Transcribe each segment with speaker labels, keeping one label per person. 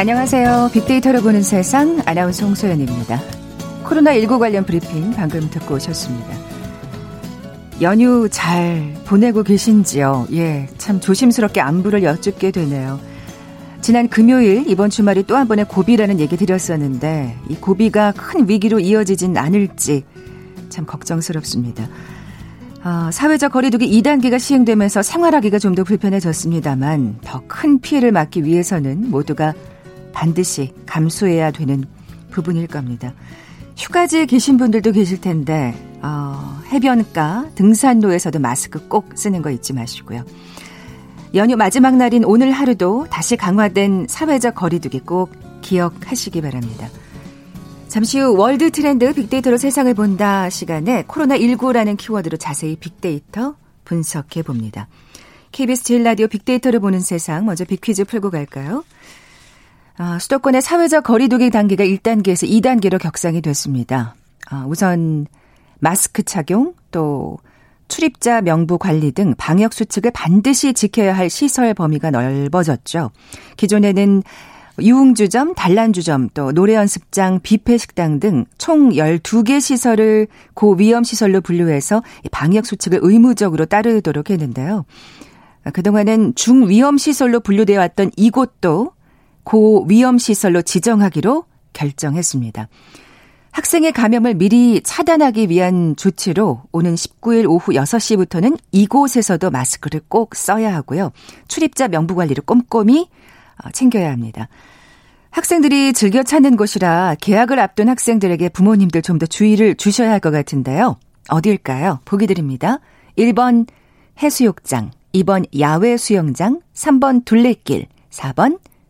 Speaker 1: 안녕하세요. 빅데이터를 보는 세상 아나운서 홍소연입니다. 코로나19 관련 브리핑 방금 듣고 오셨습니다. 연휴 잘 보내고 계신지요? 예, 참 조심스럽게 안부를 여쭙게 되네요. 지난 금요일 이번 주말이 또 한 번의 고비라는 얘기 드렸었는데 이 고비가 큰 위기로 이어지진 않을지 참 걱정스럽습니다. 아, 사회적 거리두기 2단계가 시행되면서 생활하기가 좀 더 불편해졌습니다만 더 큰 피해를 막기 위해서는 모두가 반드시 감수해야 되는 부분일 겁니다. 휴가지에 계신 분들도 계실 텐데 어, 해변가, 등산로에서도 마스크 꼭 쓰는 거 잊지 마시고요. 연휴 마지막 날인 오늘 하루도 다시 강화된 사회적 거리두기 꼭 기억하시기 바랍니다. 잠시 후 월드 트렌드 빅데이터로 세상을 본다 시간에 코로나19라는 키워드로 자세히 빅데이터 분석해 봅니다. KBS 제일 라디오 빅데이터를 보는 세상 먼저 빅퀴즈 풀고 갈까요? 아, 수도권의 사회적 거리두기 단계가 1단계에서 2단계로 격상이 됐습니다. 아, 우선 마스크 착용 또 출입자 명부 관리 등 방역 수칙을 반드시 지켜야 할 시설 범위가 넓어졌죠. 기존에는 유흥주점, 단란주점, 또 노래연습장, 뷔페식당 등 총 12개 시설을 고위험시설로 분류해서 방역 수칙을 의무적으로 따르도록 했는데요. 그동안은 중위험시설로 분류되어 왔던 이곳도 고위험 시설로 지정하기로 결정했습니다. 학생의 감염을 미리 차단하기 위한 조치로 오는 19일 오후 6시부터는 이곳에서도 마스크를 꼭 써야 하고요. 출입자 명부 관리를 꼼꼼히 어, 챙겨야 합니다. 학생들이 즐겨 찾는 곳이라 계약을 앞둔 학생들에게 부모님들 좀 더 주의를 주셔야 할 것 같은데요. 어딜까요? 보기 드립니다. 1번 해수욕장, 2번 야외 수영장, 3번 둘레길, 4번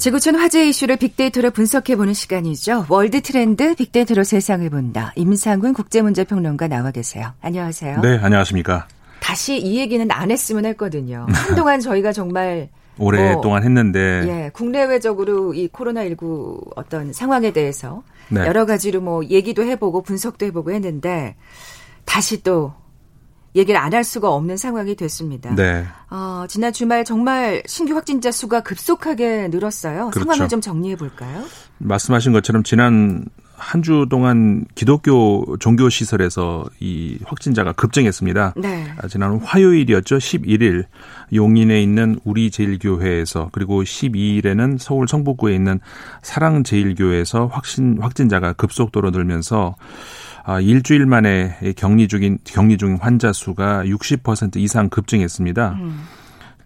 Speaker 1: 지구촌 화제 이슈를 빅데이터로 분석해보는 시간이죠. 월드 트렌드 빅데이터로 세상을 본다. 임상훈 국제문제평론가 나와 계세요. 안녕하세요.
Speaker 2: 네, 안녕하십니까.
Speaker 1: 다시 이 얘기는 안 했으면 했거든요. 한동안 저희가 정말
Speaker 2: 오랫동안 뭐, 했는데
Speaker 1: 예, 국내외적으로 이 코로나19 어떤 상황에 대해서 네. 여러 가지로 뭐 얘기도 해보고 분석도 해보고 했는데 다시 또 얘기를 안 할 수가 없는 상황이 됐습니다. 네. 어, 지난 주말 정말 신규 확진자 수가 급속하게 늘었어요. 그렇죠. 상황을 좀 정리해 볼까요?
Speaker 2: 말씀하신 것처럼 지난 한 주 동안 기독교 종교 시설에서 이 확진자가 급증했습니다. 네. 아, 지난 화요일이었죠. 11일 용인에 있는 우리 제일교회에서 그리고 12일에는 서울 성북구에 있는 사랑 제일교회에서 확신 확진자가 급속도로 늘면서 아, 일주일 만에 격리 중인 격리 중인 환자 수가 60% 이상 급증했습니다. 음.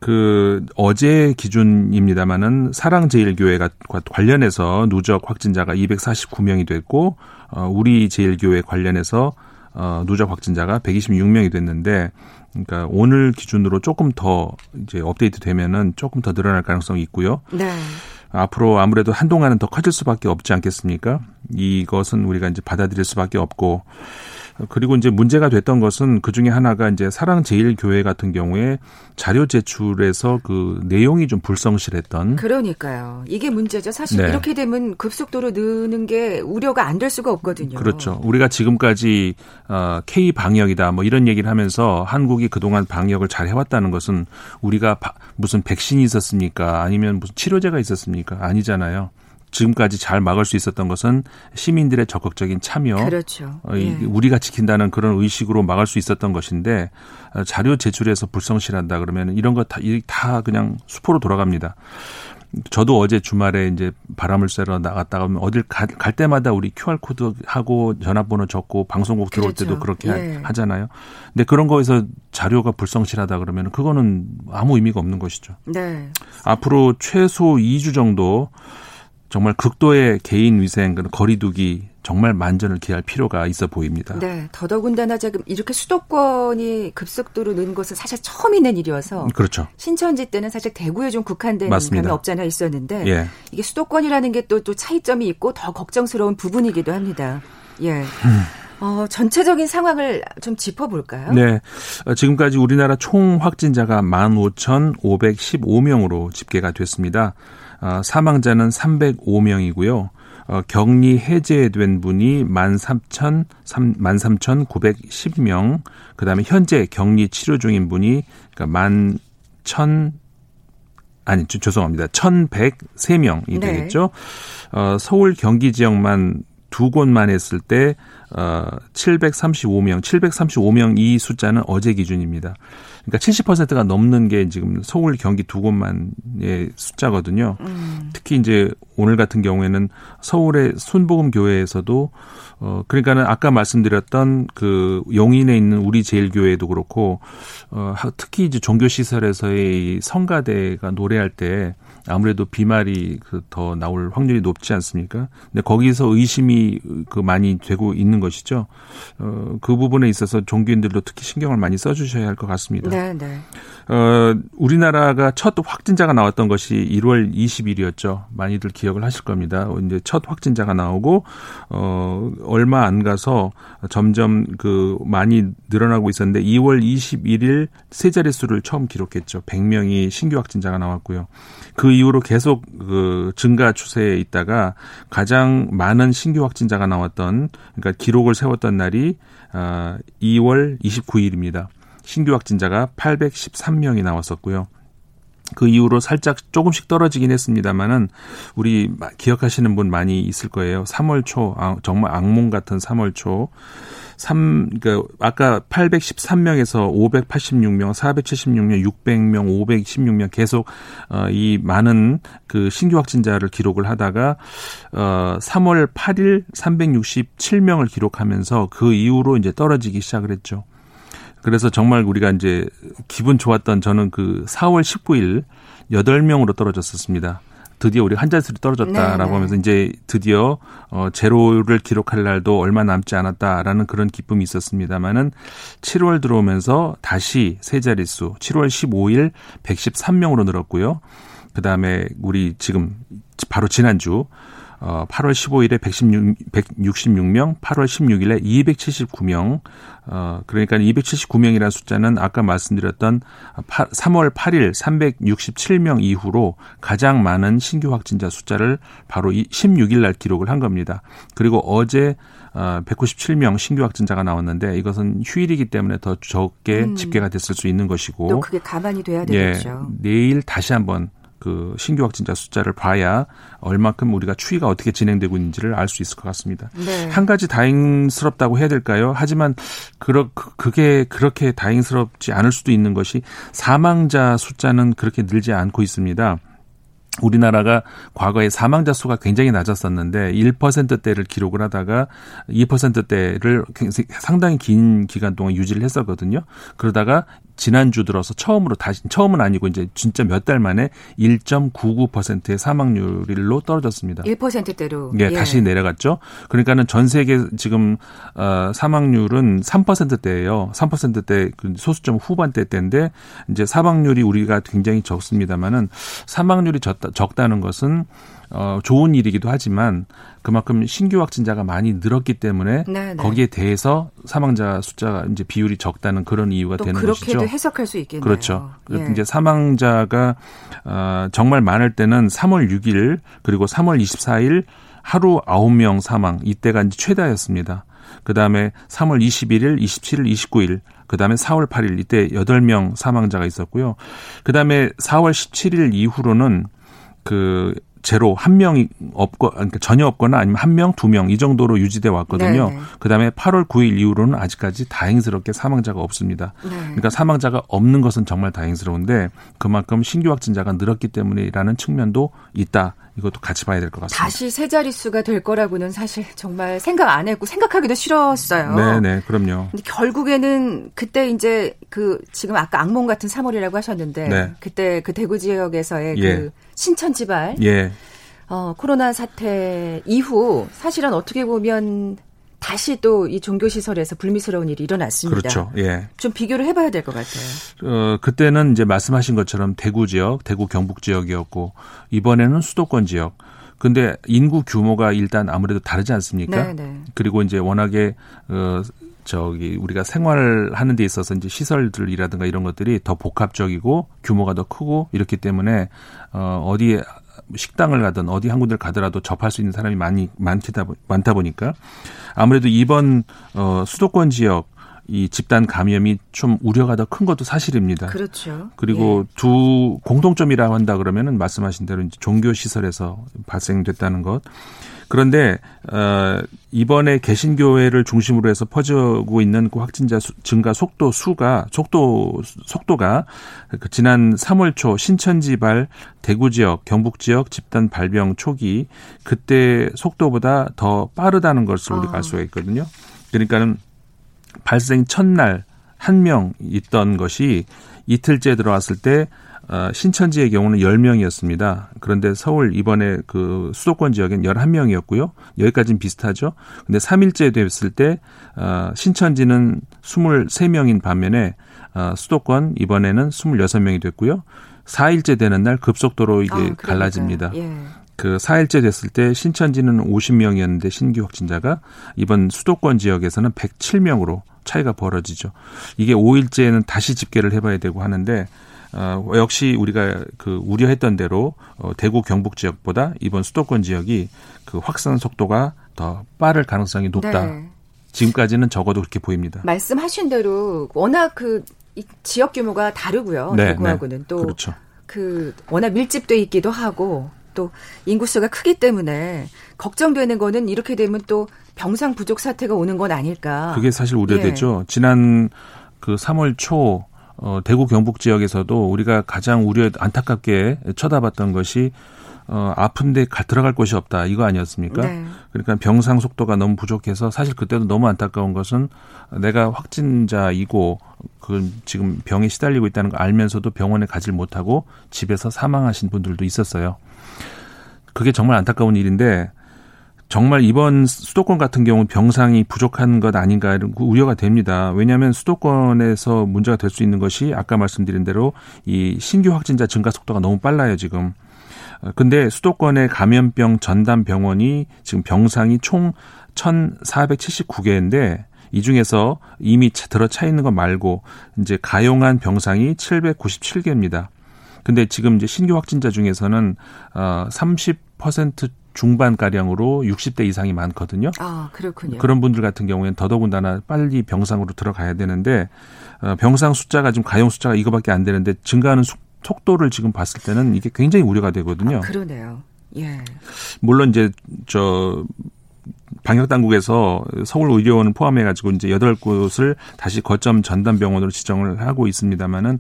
Speaker 2: 그 어제 기준입니다마는 사랑제일교회가 관련해서 누적 확진자가 249명이 됐고 어 우리 제일교회 관련해서 어 누적 확진자가 126명이 됐는데 그러니까 오늘 기준으로 조금 더 이제 업데이트 되면은 조금 더 늘어날 가능성이 있고요. 네. 앞으로 아무래도 한동안은 더 커질 수밖에 없지 않겠습니까? 이것은 우리가 이제 받아들일 수밖에 없고 그리고 이제 문제가 됐던 것은 그 중에 하나가 이제 사랑제일교회 같은 경우에 자료 제출에서 그 내용이 좀 불성실했던.
Speaker 1: 그러니까요. 이게 문제죠. 사실 네. 이렇게 되면 급속도로 느는 게 우려가 안 될 수가 없거든요.
Speaker 2: 그렇죠. 우리가 지금까지 어, K 방역이다 뭐 이런 얘기를 하면서 한국이 그동안 방역을 잘 해왔다는 것은 우리가 무슨 백신이 있었습니까? 아니면 무슨 치료제가 있었습니까? 아니잖아요. 지금까지 잘 막을 수 있었던 것은 시민들의 적극적인 참여,
Speaker 1: 그렇죠.
Speaker 2: 어, 예. 우리가 지킨다는 그런 의식으로 막을 수 있었던 것인데 어, 자료 제출에서 불성실한다 그러면 이런 거 다 다 그냥 수포로 돌아갑니다. 저도 어제 주말에 이제 바람을 쐬러 나갔다가 어딜 가, 갈 때마다 우리 QR 코드 하고 전화번호 적고 방송국 들어올 그렇죠. 때도 그렇게 예. 하 잖아요. 근데 그런 거에서 자료가 불성실하다 그러면 그거는 아무 의미가 없는 것이죠. 네. 앞으로 최소 2주 정도 정말 극도의 개인 위생, 거리두기 정말 만전을 기할 필요가 있어 보입니다.
Speaker 1: 네, 더더군다나 지금 이렇게 수도권이 급속도로 는 것은 사실 처음 있는 일이어서
Speaker 2: 그렇죠.
Speaker 1: 신천지 때는 사실 대구에 좀 국한된 맞습니다. 감이 없잖아 있었는데 예. 이게 수도권이라는 게 또또 차이점이 있고 더 걱정스러운 부분이기도 합니다. 예. 음. 어, 전체적인 상황을 좀 짚어볼까요?
Speaker 2: 네. 어, 지금까지 우리나라 총 확진자가 15,515명으로 집계가 됐습니다. 어, 사망자는 305명이고요. 어, 격리 해제된 분이 13,000, 13,910명, 그 다음에 현재 격리 치료 중인 분이, 그러니까 11,000, 아니, 죄송합니다. 1,103명이 네. 되겠죠. 어, 서울 경기 지역만 두 곳만 했을 때, 어, 735명, 735명 이 숫자는 어제 기준입니다. 그러니까 70%가 넘는 게 지금 서울, 경기 두 곳만의 숫자거든요. 음. 특히 이제 오늘 같은 경우에는 서울의 순복음 교회에서도 어 그러니까는 아까 말씀드렸던 그 용인에 있는 우리 제일교회도 그렇고 어 특히 이제 종교 시설에서의 성가대가 노래할 때 아무래도 비말이 그 더 나올 확률이 높지 않습니까? 근데 거기서 의심이 그 많이 되고 있는 것이죠. 어, 그 부분에 있어서 종교인들도 특히 신경을 많이 써주셔야 할 것 같습니다. 네, 네. 어, 우리나라가 첫 확진자가 나왔던 것이 1월 20일이었죠. 많이들 기억을 하실 겁니다. 이제 첫 확진자가 나오고 어, 얼마 안 가서 점점 그 많이 늘어나고 있었는데 2월 21일 세 자릿수를 처음 기록했죠. 100명이 신규 확진자가 나왔고요. 그 이후로 계속 그 증가 추세에 있다가 가장 많은 신규 확진자가 나왔던 그러니까 기록을 세웠던 날이 아 2월 29일입니다. 신규 확진자가 813명이 나왔었고요. 그 이후로 살짝 조금씩 떨어지긴 했습니다만은 우리 기억하시는 분 많이 있을 거예요. 3월 초 아, 정말 악몽 같은 3월 초 3, 그니까 아까 813명에서 586명, 476명, 600명, 516명 계속 어, 이 많은 그 신규 확진자를 기록을 하다가 어, 3월 8일 367명을 기록하면서 그 이후로 이제 떨어지기 시작을 했죠. 그래서 정말 우리가 이제 기분 좋았던 저는 그 4월 19일 8명으로 떨어졌었습니다. 드디어 우리 한 자릿수로 떨어졌다라고 네네. 네. 하면서 이제 드디어 어 제로를 기록할 날도 얼마 남지 않았다라는 그런 기쁨이 있었습니다만은 7월 들어오면서 다시 세 자릿수 7월 15일 113명으로 늘었고요. 그다음에 우리 지금 바로 지난주 어 8월 15일에 116, 166명, 8월 16일에 279명, 어, 그러니까 279명이라는 숫자는 아까 말씀드렸던 8, 3월 8일 367명 이후로 가장 많은 신규 확진자 숫자를 바로 16일 날 기록을 한 겁니다. 그리고 어제 어, 197명 신규 확진자가 나왔는데 이것은 휴일이기 때문에 더 적게 음. 집계가 됐을 수 있는 것이고
Speaker 1: 또 그게 가만히 돼야 되겠죠.
Speaker 2: 예, 내일 다시 한번 그 신규 확진자 숫자를 봐야 얼마큼 우리가 추이가 어떻게 진행되고 있는지를 알 수 있을 것 같습니다. 네. 한 가지 다행스럽다고 해야 될까요? 하지만 그러, 그게 그렇게 다행스럽지 않을 수도 있는 것이 사망자 숫자는 그렇게 늘지 않고 있습니다. 우리나라가 과거에 사망자 수가 굉장히 낮았었는데 1%대를 기록을 하다가 2%대를 상당히 긴 기간 동안 유지를 했었거든요. 그러다가 지난주 들어서 처음으로 다시 처음은 아니고 이제 진짜 몇 달 만에 1.99%의 사망률로 떨어졌습니다.
Speaker 1: 1%대로
Speaker 2: 예, 예, 다시 내려갔죠. 그러니까는 전 세계 지금 어 사망률은 3%대예요. 3%대 그 소수점 후반대 때인데 이제 사망률이 우리가 굉장히 적습니다만은 사망률이 적다, 적다는 것은 어, 좋은 일이기도 하지만 그만큼 신규 확진자가 많이 늘었기 때문에 네네. 네. 거기에 대해서 사망자 숫자가 이제 비율이 적다는 그런 이유가 되는
Speaker 1: 그렇게도
Speaker 2: 것이죠.
Speaker 1: 그렇게도 해석할 수 있겠네요.
Speaker 2: 그렇죠. 예. 이제 사망자가 어, 정말 많을 때는 3월 6일 그리고 3월 24일 하루 9명 사망 이때가 이제 최다였습니다. 그다음에 3월 21일, 27일, 29일 그다음에 4월 8일 이때 8명 사망자가 있었고요. 그다음에 4월 17일 이후로는 그 제로 한 명이 없고 그러니까 전혀 없거나 아니면 한 명, 두 명 이 정도로 유지돼 왔거든요. 네네. 그다음에 8월 9일 이후로는 아직까지 다행스럽게 사망자가 없습니다. 네. 그러니까 사망자가 없는 것은 정말 다행스러운데 그만큼 신규 확진자가 늘었기 때문이라는 측면도 있다. 이것도 같이 봐야 될 것 같습니다.
Speaker 1: 다시 세 자릿수가 될 거라고는 사실 정말 생각 안 했고 생각하기도 싫었어요.
Speaker 2: 네, 네, 그럼요.
Speaker 1: 근데 결국에는 그때 이제 그 지금 아까 악몽 같은 3월이라고 하셨는데 네. 그때 그 대구 지역에서의 예. 그 신천 지발 예. 어, 코로나 사태 이후 사실은 어떻게 보면 다시 또 이 종교 시설에서 불미스러운 일이 일어났습니다.
Speaker 2: 그렇죠. 예.
Speaker 1: 좀 비교를 해봐야 될 것 같아요.
Speaker 2: 어 그때는 이제 말씀하신 것처럼 대구 지역, 대구 경북 지역이었고 이번에는 수도권 지역. 근데 인구 규모가 일단 아무래도 다르지 않습니까? 네네. 네. 그리고 이제 워낙에 어 저기 우리가 생활하는 데 있어서 이제 시설들이라든가 이런 것들이 더 복합적이고 규모가 더 크고 이렇기 때문에 어 어디에 식당을 가든 어디 한 군데를 가더라도 접할 수 있는 사람이 많이 많다 많다 보니까 아무래도 이번 어 수도권 지역 이 집단 감염이 좀 우려가 더 큰 것도 사실입니다.
Speaker 1: 그렇죠.
Speaker 2: 그리고 예. 두 공통점이라고 한다 그러면은 말씀하신 대로 이제 종교 시설에서 발생됐다는 것. 그런데 어 이번에 개신교회를 중심으로 해서 퍼지고 있는 그 확진자 수, 증가 속도 수가 속도 속도가 그 지난 3월 초 신천지발 대구 지역, 경북 지역 집단 발병 초기 그때 속도보다 더 빠르다는 것을 우리가 알 수가 있거든요. 그러니까는 발생 첫날 한 명 있던 것이 이틀째 들어왔을 때 어, 신천지의 경우는 10명이었습니다. 그런데 서울 이번에 그 수도권 지역엔 11명이었고요. 여기까지는 비슷하죠. 근데 3일째 됐을 때 어, 신천지는 23명인 반면에 어, 수도권 이번에는 26명이 됐고요. 4일째 되는 날 급속도로 이게 아, 갈라집니다. 예. 그 4일째 됐을 때 신천지는 50명이었는데 신규 확진자가 이번 수도권 지역에서는 107명으로 차이가 벌어지죠. 이게 5일째는 다시 집계를 해봐야 되고 하는데 어, 역시 우리가 그 우려했던 대로 어, 대구 경북 지역보다 이번 수도권 지역이 그 확산 속도가 더 빠를 가능성이 높다. 네. 지금까지는 적어도 그렇게 보입니다.
Speaker 1: 말씀하신 대로 워낙 그 지역 규모가 다르고요. 네, 대구하고는 네. 또 그렇죠. 그 워낙 밀집돼 있기도 하고 또 인구수가 크기 때문에 걱정되는 거는 이렇게 되면 또 병상 부족 사태가 오는 건 아닐까.
Speaker 2: 그게 사실 우려되죠. 예. 지난 그 3월 초 어, 대구 경북 지역에서도 우리가 가장 우려 안타깝게 쳐다봤던 것이 어, 아픈데 가, 들어갈 곳이 없다. 이거 아니었습니까? 네. 그러니까 병상 속도가 너무 부족해서 사실 그때도 너무 안타까운 것은 내가 확진자이고 그 지금 병에 시달리고 있다는 걸 알면서도 병원에 가질 못하고 집에서 사망하신 분들도 있었어요. 그게 정말 안타까운 일인데 정말 이번 수도권 같은 경우 병상이 부족한 것 아닌가 이런 우려가 됩니다. 왜냐하면 수도권에서 문제가 될 수 있는 것이 아까 말씀드린 대로 이 신규 확진자 증가 속도가 너무 빨라요 지금. 어, 근데 수도권의 감염병 전담 병원이 지금 병상이 총 1,479개인데 이 중에서 이미 들어 차 있는 것 말고 이제 가용한 병상이 797개입니다. 근데 지금 이제 신규 확진자 중에서는 어 30% 중반 가량으로 60대 이상이 많거든요.
Speaker 1: 아, 그렇군요.
Speaker 2: 그런 분들 같은 경우에는 더더군다나 빨리 병상으로 들어가야 되는데 어, 병상 숫자가 지금 가용 숫자가 이거밖에 안 되는데 증가하는 속, 속도를 지금 봤을 때는 이게 굉장히 우려가 되거든요. 아,
Speaker 1: 그러네요. 예.
Speaker 2: 물론 이제 저 방역 당국에서 서울 의료원을 포함해 가지고 이제 여덟 곳을 다시 거점 전담 병원으로 지정을 하고 있습니다만은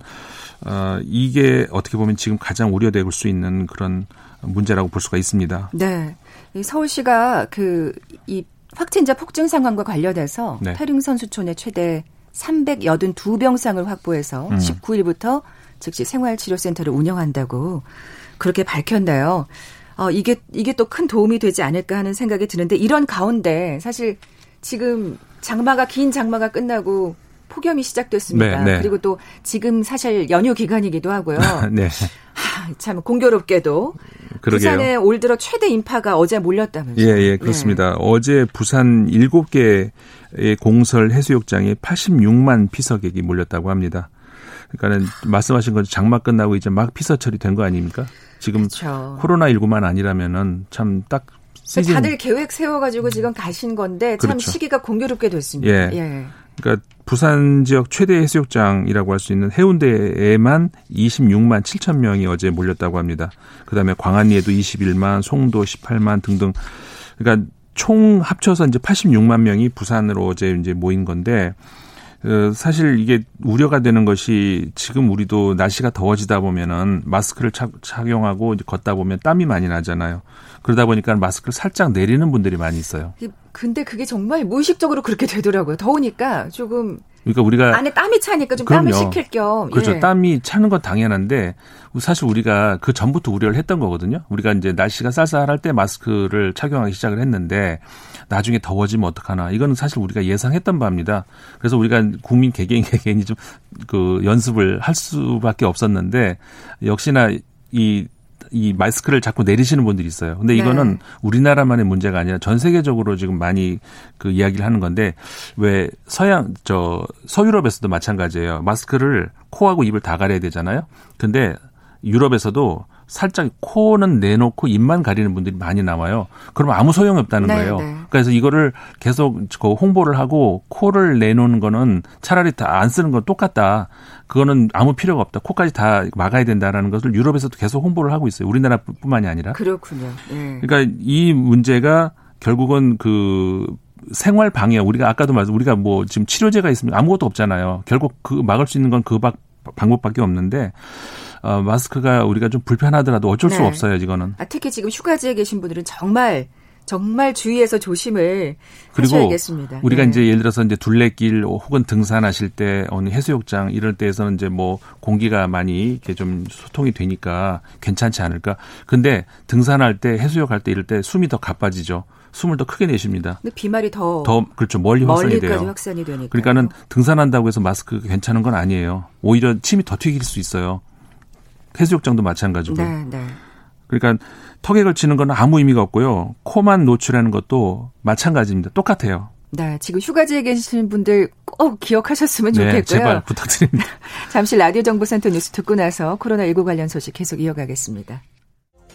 Speaker 2: 어 이게 어떻게 보면 지금 가장 우려될 수 있는 그런 문제라고 볼 수가 있습니다.
Speaker 1: 네. 서울시가 그 이 확진자 폭증 상황과 관련해서 네. 태릉선수촌에 최대 382병상을 확보해서 음. 19일부터 즉시 생활치료센터를 운영한다고 그렇게 밝혔나요? 어, 이게, 이게 또 큰 도움이 되지 않을까 하는 생각이 드는데 이런 가운데 사실 지금 장마가 긴 장마가 끝나고 폭염이 시작됐습니다. 네, 네. 그리고 또 지금 사실 연휴 기간이기도 하고요. 네. 하, 참 공교롭게도 그러게요. 부산에 올 들어 최대 인파가 어제 몰렸다면서요.
Speaker 2: 예, 예, 그렇습니다. 네. 어제 부산 7개 의 공설 해수욕장에 86만 피서객이 몰렸다고 합니다. 그러니까는 말씀하신 것 장마 끝나고 이제 막 피서 처리된 거 아닙니까? 지금 그렇죠. 코로나 19만 아니라면은 참딱.
Speaker 1: 다들 계획 세워가지고 지금 가신 건데 참 그렇죠. 시기가 공교롭게 됐습니다. 예.
Speaker 2: 예. 그러니까 부산 지역 최대 해수욕장이라고 할 수 있는 해운대에만 26만 7천 명이 어제 몰렸다고 합니다. 그다음에 광안리에도 21만, 송도 18만 등등. 그러니까 총 합쳐서 이제 86만 명이 부산으로 어제 이제 모인 건데 어, 사실 이게 우려가 되는 것이 지금 우리도 날씨가 더워지다 보면은 마스크를 착용하고 걷다 보면 땀이 많이 나잖아요. 그러다 보니까 마스크를 살짝 내리는 분들이 많이 있어요.
Speaker 1: 근데 그게 정말 무의식적으로 그렇게 되더라고요. 더우니까 조금
Speaker 2: 그러니까 우리가
Speaker 1: 안에 땀이 차니까 좀 그럼요. 땀을 식힐 겸
Speaker 2: 그렇죠. 예. 땀이 차는 건 당연한데 사실 우리가 그 전부터 우려를 했던 거거든요. 우리가 이제 날씨가 쌀쌀할 때 마스크를 착용하기 시작을 했는데 나중에 더워지면 어떡하나. 이거는 사실 우리가 예상했던 바입니다. 그래서 우리가 국민 개개인 개개인이 좀 그 연습을 할 수밖에 없었는데 역시나 이 이 마스크를 자꾸 내리시는 분들이 있어요. 근데 이거는 네. 우리나라만의 문제가 아니라 전 세계적으로 지금 많이 그 이야기를 하는 건데 왜 서양 저 서유럽에서도 마찬가지예요. 마스크를 코하고 입을 다 가려야 되잖아요. 근데 유럽에서도 살짝 코는 내놓고 입만 가리는 분들이 많이 나와요. 그러면 아무 소용이 없다는 네, 거예요. 네. 그래서 이거를 계속 그 홍보를 하고 코를 내놓는 거는 차라리 다 안 쓰는 건 똑같다. 그거는 아무 필요가 없다. 코까지 다 막아야 된다라는 것을 유럽에서도 계속 홍보를 하고 있어요. 우리나라뿐만이 아니라.
Speaker 1: 그렇군요. 네.
Speaker 2: 그러니까 이 문제가 결국은 그 생활 방해 우리가 아까도 말씀 우리가 뭐 지금 치료제가 있으면 아무것도 없잖아요. 결국 그 막을 수 있는 건 그 방법밖에 없는데 어, 마스크가 우리가 좀 불편하더라도 어쩔 네. 수 없어요, 이거는.
Speaker 1: 아, 특히 지금 휴가지에 계신 분들은 정말 정말 주의해서 조심을 그리고 하셔야겠습니다.
Speaker 2: 우리가 네. 이제 예를 들어서 이제 둘레길 혹은 등산하실 때 어느 해수욕장 이럴 때에서는 이제 뭐 공기가 많이 이렇게 좀 소통이 되니까 괜찮지 않을까. 근데 등산할 때 해수욕 할 때 이럴 때 숨이 더 가빠지죠. 숨을 더 크게 내쉽니다.
Speaker 1: 근데 비말이 더
Speaker 2: 더 그렇죠 멀리 확산이 돼요.
Speaker 1: 확산이 되니까.
Speaker 2: 그러니까는 등산한다고 해서 마스크 괜찮은 건 아니에요. 오히려 침이 더 튀길 수 있어요. 해수욕장도 마찬가지고. 네, 네. 그러니까 턱에 걸치는 건 아무 의미가 없고요. 코만 노출하는 것도 마찬가지입니다. 똑같아요.
Speaker 1: 네, 지금 휴가지에 계시는 분들 꼭 기억하셨으면 네, 좋겠고요.
Speaker 2: 제발 부탁드립니다.
Speaker 1: 잠시 라디오 정보센터 뉴스 듣고 나서 코로나19 관련 소식 계속 이어가겠습니다.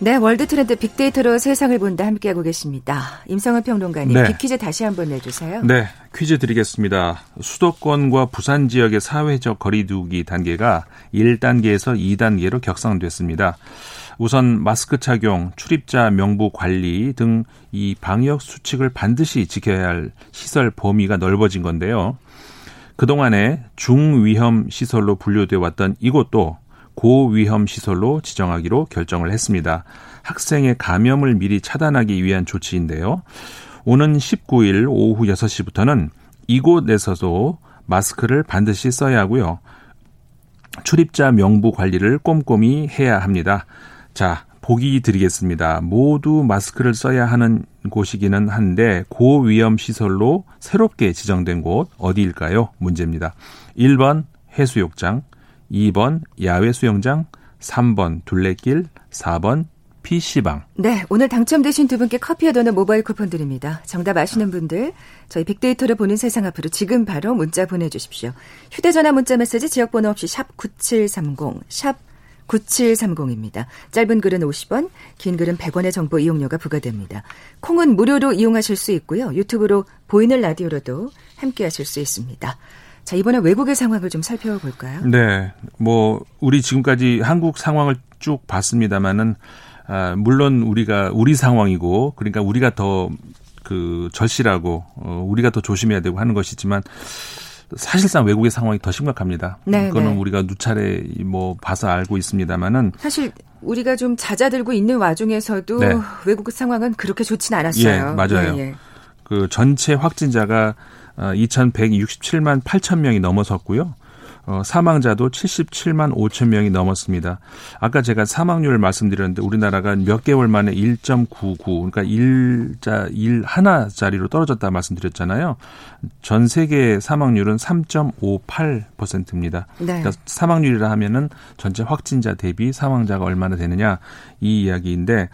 Speaker 1: 네, 월드 트렌드 빅데이터로 세상을 본다 함께하고 계십니다. 임성은 평론가님, 네. 빅퀴즈 다시 한번 내주세요.
Speaker 2: 네, 퀴즈 드리겠습니다. 수도권과 부산 지역의 사회적 거리두기 단계가 1단계에서 2단계로 격상됐습니다. 우선 마스크 착용, 출입자 명부 관리 등 이 방역 수칙을 반드시 지켜야 할 시설 범위가 넓어진 건데요. 그동안에 중위험 시설로 분류되어 왔던 이곳도 고위험 시설로 지정하기로 결정을 했습니다. 학생의 감염을 미리 차단하기 위한 조치인데요. 오는 19일 오후 6시부터는 이곳에서도 마스크를 반드시 써야 하고요. 출입자 명부 관리를 꼼꼼히 해야 합니다. 자, 보기 드리겠습니다. 모두 마스크를 써야 하는 곳이기는 한데 고위험 시설로 새롭게 지정된 곳 어디일까요? 문제입니다. 1번 해수욕장, 2번 야외 수영장, 3번 둘레길, 4번 PC방.
Speaker 1: 네, 오늘 당첨되신 두 분께 커피와 도넛 모바일 쿠폰 드립니다. 정답 아시는 분들 저희 빅데이터를 보는 세상 앞으로 지금 바로 문자 보내주십시오. 휴대전화 문자 메시지 지역번호 없이 샵 9730, 샵 9730입니다. 짧은 글은 50원, 긴 글은 100원의 정보 이용료가 부과됩니다. 콩은 무료로 이용하실 수 있고요. 유튜브로 보이는 라디오로도 함께 하실 수 있습니다. 자, 이번에 외국의 상황을 좀 살펴볼까요?
Speaker 2: 네. 뭐, 우리 지금까지 한국 상황을 쭉 봤습니다만은, 아, 물론 우리가, 우리 상황이고, 그러니까 우리가 더 그 절실하고, 어, 우리가 더 조심해야 되고 하는 것이지만, 사실상 외국의 상황이 더 심각합니다. 네, 그거는 네. 우리가 누차례 뭐 봐서 알고 있습니다만은
Speaker 1: 사실 우리가 좀 잦아들고 있는 와중에서도 네. 외국 상황은 그렇게 좋진 않았어요.
Speaker 2: 예, 맞아요. 예, 예. 그 전체 확진자가 2,167만 어, 8천 명이 넘어섰고요. 어, 사망자도 77만 5천 명이 넘었습니다. 아까 제가 사망률을 말씀드렸는데 우리나라가 몇 개월 만에 1.99 그러니까 1자 1 하나짜리로 떨어졌다 말씀드렸잖아요. 전 세계 사망률은 3.58%입니다. 네. 그러니까 사망률이라 하면은 전체 확진자 대비 사망자가 얼마나 되느냐 이 이야기인데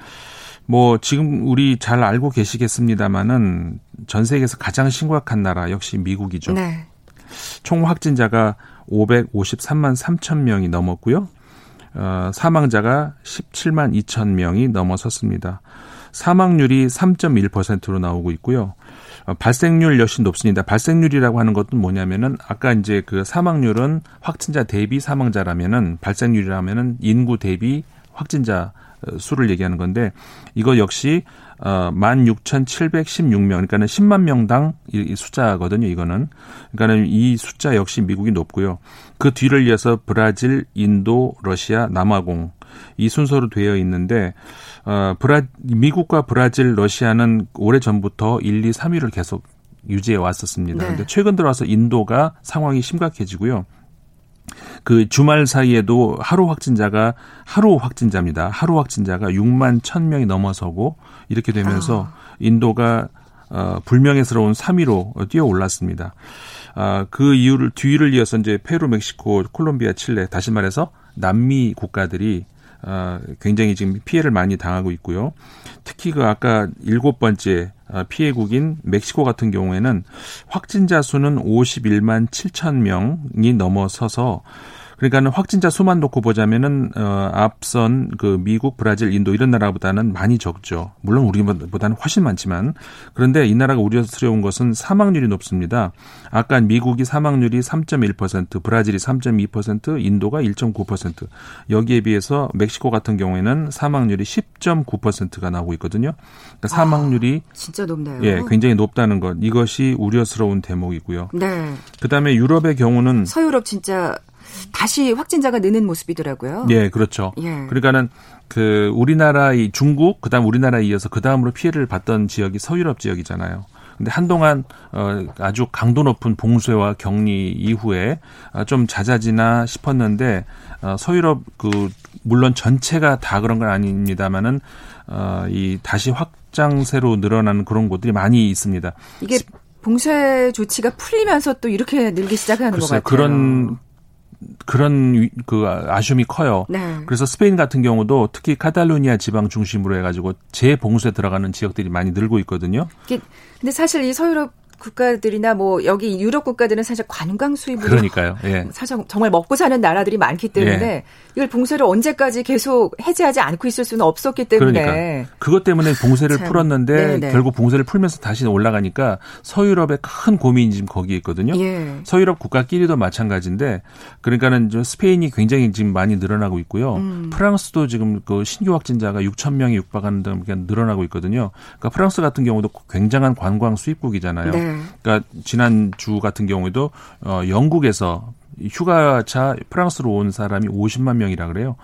Speaker 2: 뭐 지금 우리 잘 알고 계시겠습니다마는 전 세계에서 가장 심각한 나라 역시 미국이죠. 네. 총 확진자가 553만 3천 명이 넘었고요. 어, 사망자가 17만 2천 명이 넘어섰습니다. 사망률이 3.1%로 나오고 있고요. 어, 발생률 역시 높습니다. 발생률이라고 하는 것도 뭐냐면은 아까 이제 그 사망률은 확진자 대비 사망자라면은 발생률이라면은 인구 대비 확진자 어, 수를 얘기하는 건데 이거 역시 어 16,716명 그러니까는 10만 명당 이 숫자거든요, 이거는. 그러니까는 이 숫자 역시 미국이 높고요. 그 뒤를 이어서 브라질, 인도, 러시아, 남아공 이 순서로 되어 있는데 어 브라 미국과 브라질, 러시아는 오래 전부터 1, 2, 3위를 계속 유지해 왔었습니다. 네. 근데 최근 들어와서 인도가 상황이 심각해지고요. 그 주말 사이에도 하루 확진자가 하루 확진자입니다. 하루 확진자가 6만 1000명이 넘어서고 이렇게 되면서 아. 인도가 어, 불명예스러운 3위로 뛰어 올랐습니다. 아, 그 이유를 뒤를 이어서 이제 페루, 멕시코, 콜롬비아, 칠레 다시 말해서 남미 국가들이 어, 굉장히 지금 피해를 많이 당하고 있고요. 특히 그 아까 일곱 번째 어, 피해국인 멕시코 같은 경우에는 확진자 수는 51만 7천 명이 넘어서서 그러니까는 확진자 수만 놓고 보자면은 어 앞선 그 미국, 브라질, 인도 이런 나라보다는 많이 적죠. 물론 우리보다는 훨씬 많지만 그런데 이 나라가 우려스러운 것은 사망률이 높습니다. 아까 미국이 사망률이 3.1%, 브라질이 3.2%, 인도가 1.9%. 여기에 비해서 멕시코 같은 경우에는 사망률이 10.9%가 나오고 있거든요. 그러니까 사망률이
Speaker 1: 아, 진짜 높네요.
Speaker 2: 예, 굉장히 높다는 것. 이것이 우려스러운 대목이고요.
Speaker 1: 네.
Speaker 2: 그다음에 유럽의 경우는
Speaker 1: 서유럽 진짜 다시 확진자가 느는 모습이더라고요.
Speaker 2: 예, 그렇죠. 예. 그러니까는 그 우리나라 이 중국 그다음 우리나라에 이어서 그다음으로 피해를 봤던 지역이 서유럽 지역이잖아요. 근데 한동안 어 아주 강도 높은 봉쇄와 격리 이후에 어, 좀 잦아지나 싶었는데 어 서유럽 그 물론 전체가 다 그런 건 아닙니다만은 어이 다시 확장세로 늘어나는 그런 곳들이 많이 있습니다.
Speaker 1: 이게 봉쇄 조치가 풀리면서 또 이렇게 늘기 시작하는 글쎄요, 것 같아요.
Speaker 2: 그런 그런 그 아쉬움이 커요. 네. 그래서 스페인 같은 경우도 특히 카탈루니아 지방 중심으로 해가지고 재봉쇄 들어가는 지역들이 많이 늘고 있거든요.
Speaker 1: 근데 사실 이 서유럽 국가들이나 뭐 여기 유럽 국가들은 사실 관광 수입으로
Speaker 2: 그러니까요. 예.
Speaker 1: 사실 정말 먹고 사는 나라들이 많기 때문에 예. 이걸 봉쇄를 언제까지 계속 해제하지 않고 있을 수는 없었기 때문에
Speaker 2: 그러니까. 그것 때문에 봉쇄를 참. 풀었는데 네네. 결국 봉쇄를 풀면서 다시 올라가니까 서유럽의 큰 고민이 지금 거기에 있거든요. 예. 서유럽 국가끼리도 마찬가지인데 그러니까는 스페인이 굉장히 지금 많이 늘어나고 있고요. 음. 프랑스도 지금 그 신규 확진자가 6천 명이 육박하는 등 늘어나고 있거든요. 그러니까 프랑스 같은 경우도 굉장한 관광 수입국이잖아요. 네. 그러니까 지난 주 같은 경우에도 어 영국에서 휴가차 프랑스로 온 사람이 50만 명이라 그래요.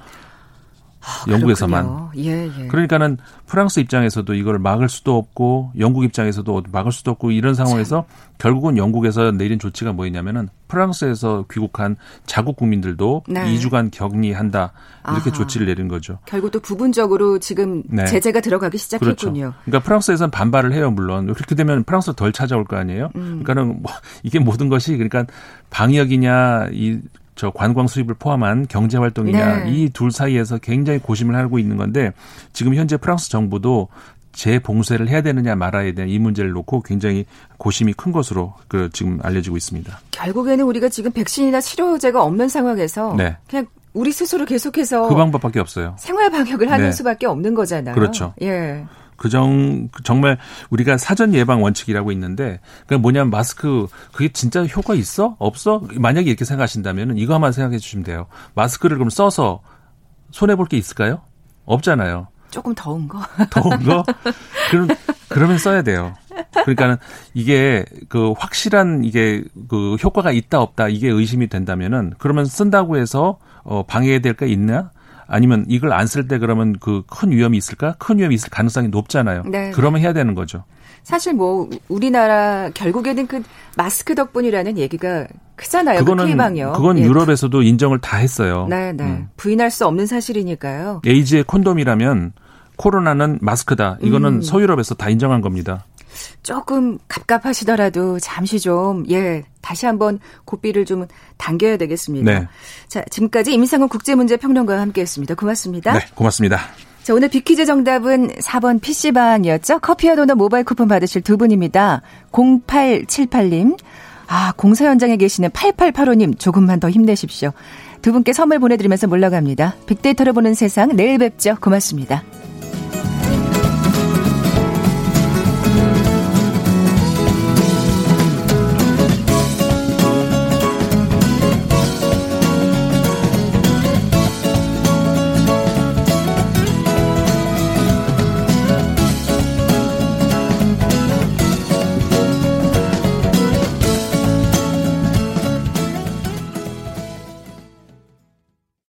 Speaker 2: 아, 영국에서만. 예, 예. 그러니까는 프랑스 입장에서도 이걸 막을 수도 없고 영국 입장에서도 막을 수도 없고 이런 상황에서 참. 결국은 영국에서 내린 조치가 뭐였냐면은 프랑스에서 귀국한 자국 국민들도 네. 2주간 격리한다 이렇게 아하. 조치를 내린 거죠.
Speaker 1: 결국 또 부분적으로 지금 네. 제재가 들어가기 시작했군요.
Speaker 2: 그렇죠. 그러니까 프랑스에서는 반발을 해요 물론 그렇게 되면 프랑스 덜 찾아올 거 아니에요. 음. 그러니까는 뭐 이게 모든 것이 그러니까 방역이냐 이 저 관광 수입을 포함한 경제 활동이냐 네. 이둘 사이에서 굉장히 고심을 하고 있는 건데 지금 현재 프랑스 정부도 재봉쇄를 해야 되느냐 말아야 되냐 이 문제를 놓고 굉장히 고심이 큰 것으로 그 지금 알려지고 있습니다.
Speaker 1: 결국에는 우리가 지금 백신이나 치료제가 없는 상황에서 네. 그냥 우리 스스로 계속해서
Speaker 2: 그 방법밖에 없어요.
Speaker 1: 생활 방역을 하는 네. 수밖에 없는 거잖아요.
Speaker 2: 그렇죠. 예. 그정 정말 우리가 사전 예방 원칙이라고 있는데 그 뭐냐면 마스크 그게 진짜 효과 있어 없어 만약에 이렇게 생각하신다면 이거 한번 생각해 주시면 돼요. 마스크를 그럼 써서 손해 볼 게 있을까요? 없잖아요.
Speaker 1: 조금 더운 거.
Speaker 2: 더운 거? 그럼 그러면 써야 돼요. 그러니까는 이게 그 확실한 이게 그 효과가 있다 없다 이게 의심이 된다면은 그러면 쓴다고 해서 어 방해될 게 있나? 아니면 이걸 안 쓸 때 그러면 그 큰 위험이 있을까? 큰 위험이 있을 가능성이 높잖아요. 네. 그러면 해야 되는 거죠.
Speaker 1: 사실 뭐 우리나라 결국에는 그 마스크 덕분이라는 얘기가 크잖아요. 그
Speaker 2: 그거는
Speaker 1: 그
Speaker 2: 그건 예. 유럽에서도 인정을 다 했어요.
Speaker 1: 네, 네. 음. 부인할 수 없는 사실이니까요.
Speaker 2: 에이즈의 콘돔이라면 코로나는 마스크다. 이거는 음. 서유럽에서 다 인정한 겁니다.
Speaker 1: 조금 갑갑하시더라도 잠시 좀, 예, 다시 한번 고삐를 좀 당겨야 되겠습니다. 네. 자, 지금까지 임상훈 국제문제평론가와 함께 했습니다. 고맙습니다.
Speaker 2: 네, 고맙습니다.
Speaker 1: 자, 오늘 비키즈 정답은 4번 PC방이었죠? 커피와 도넛 모바일 쿠폰 받으실 두 분입니다. 0878님. 아, 공사 현장에 계시는 8885님, 조금만 더 힘내십시오. 두 분께 선물 보내드리면서 물러갑니다. 빅데이터를 보는 세상, 내일 뵙죠. 고맙습니다.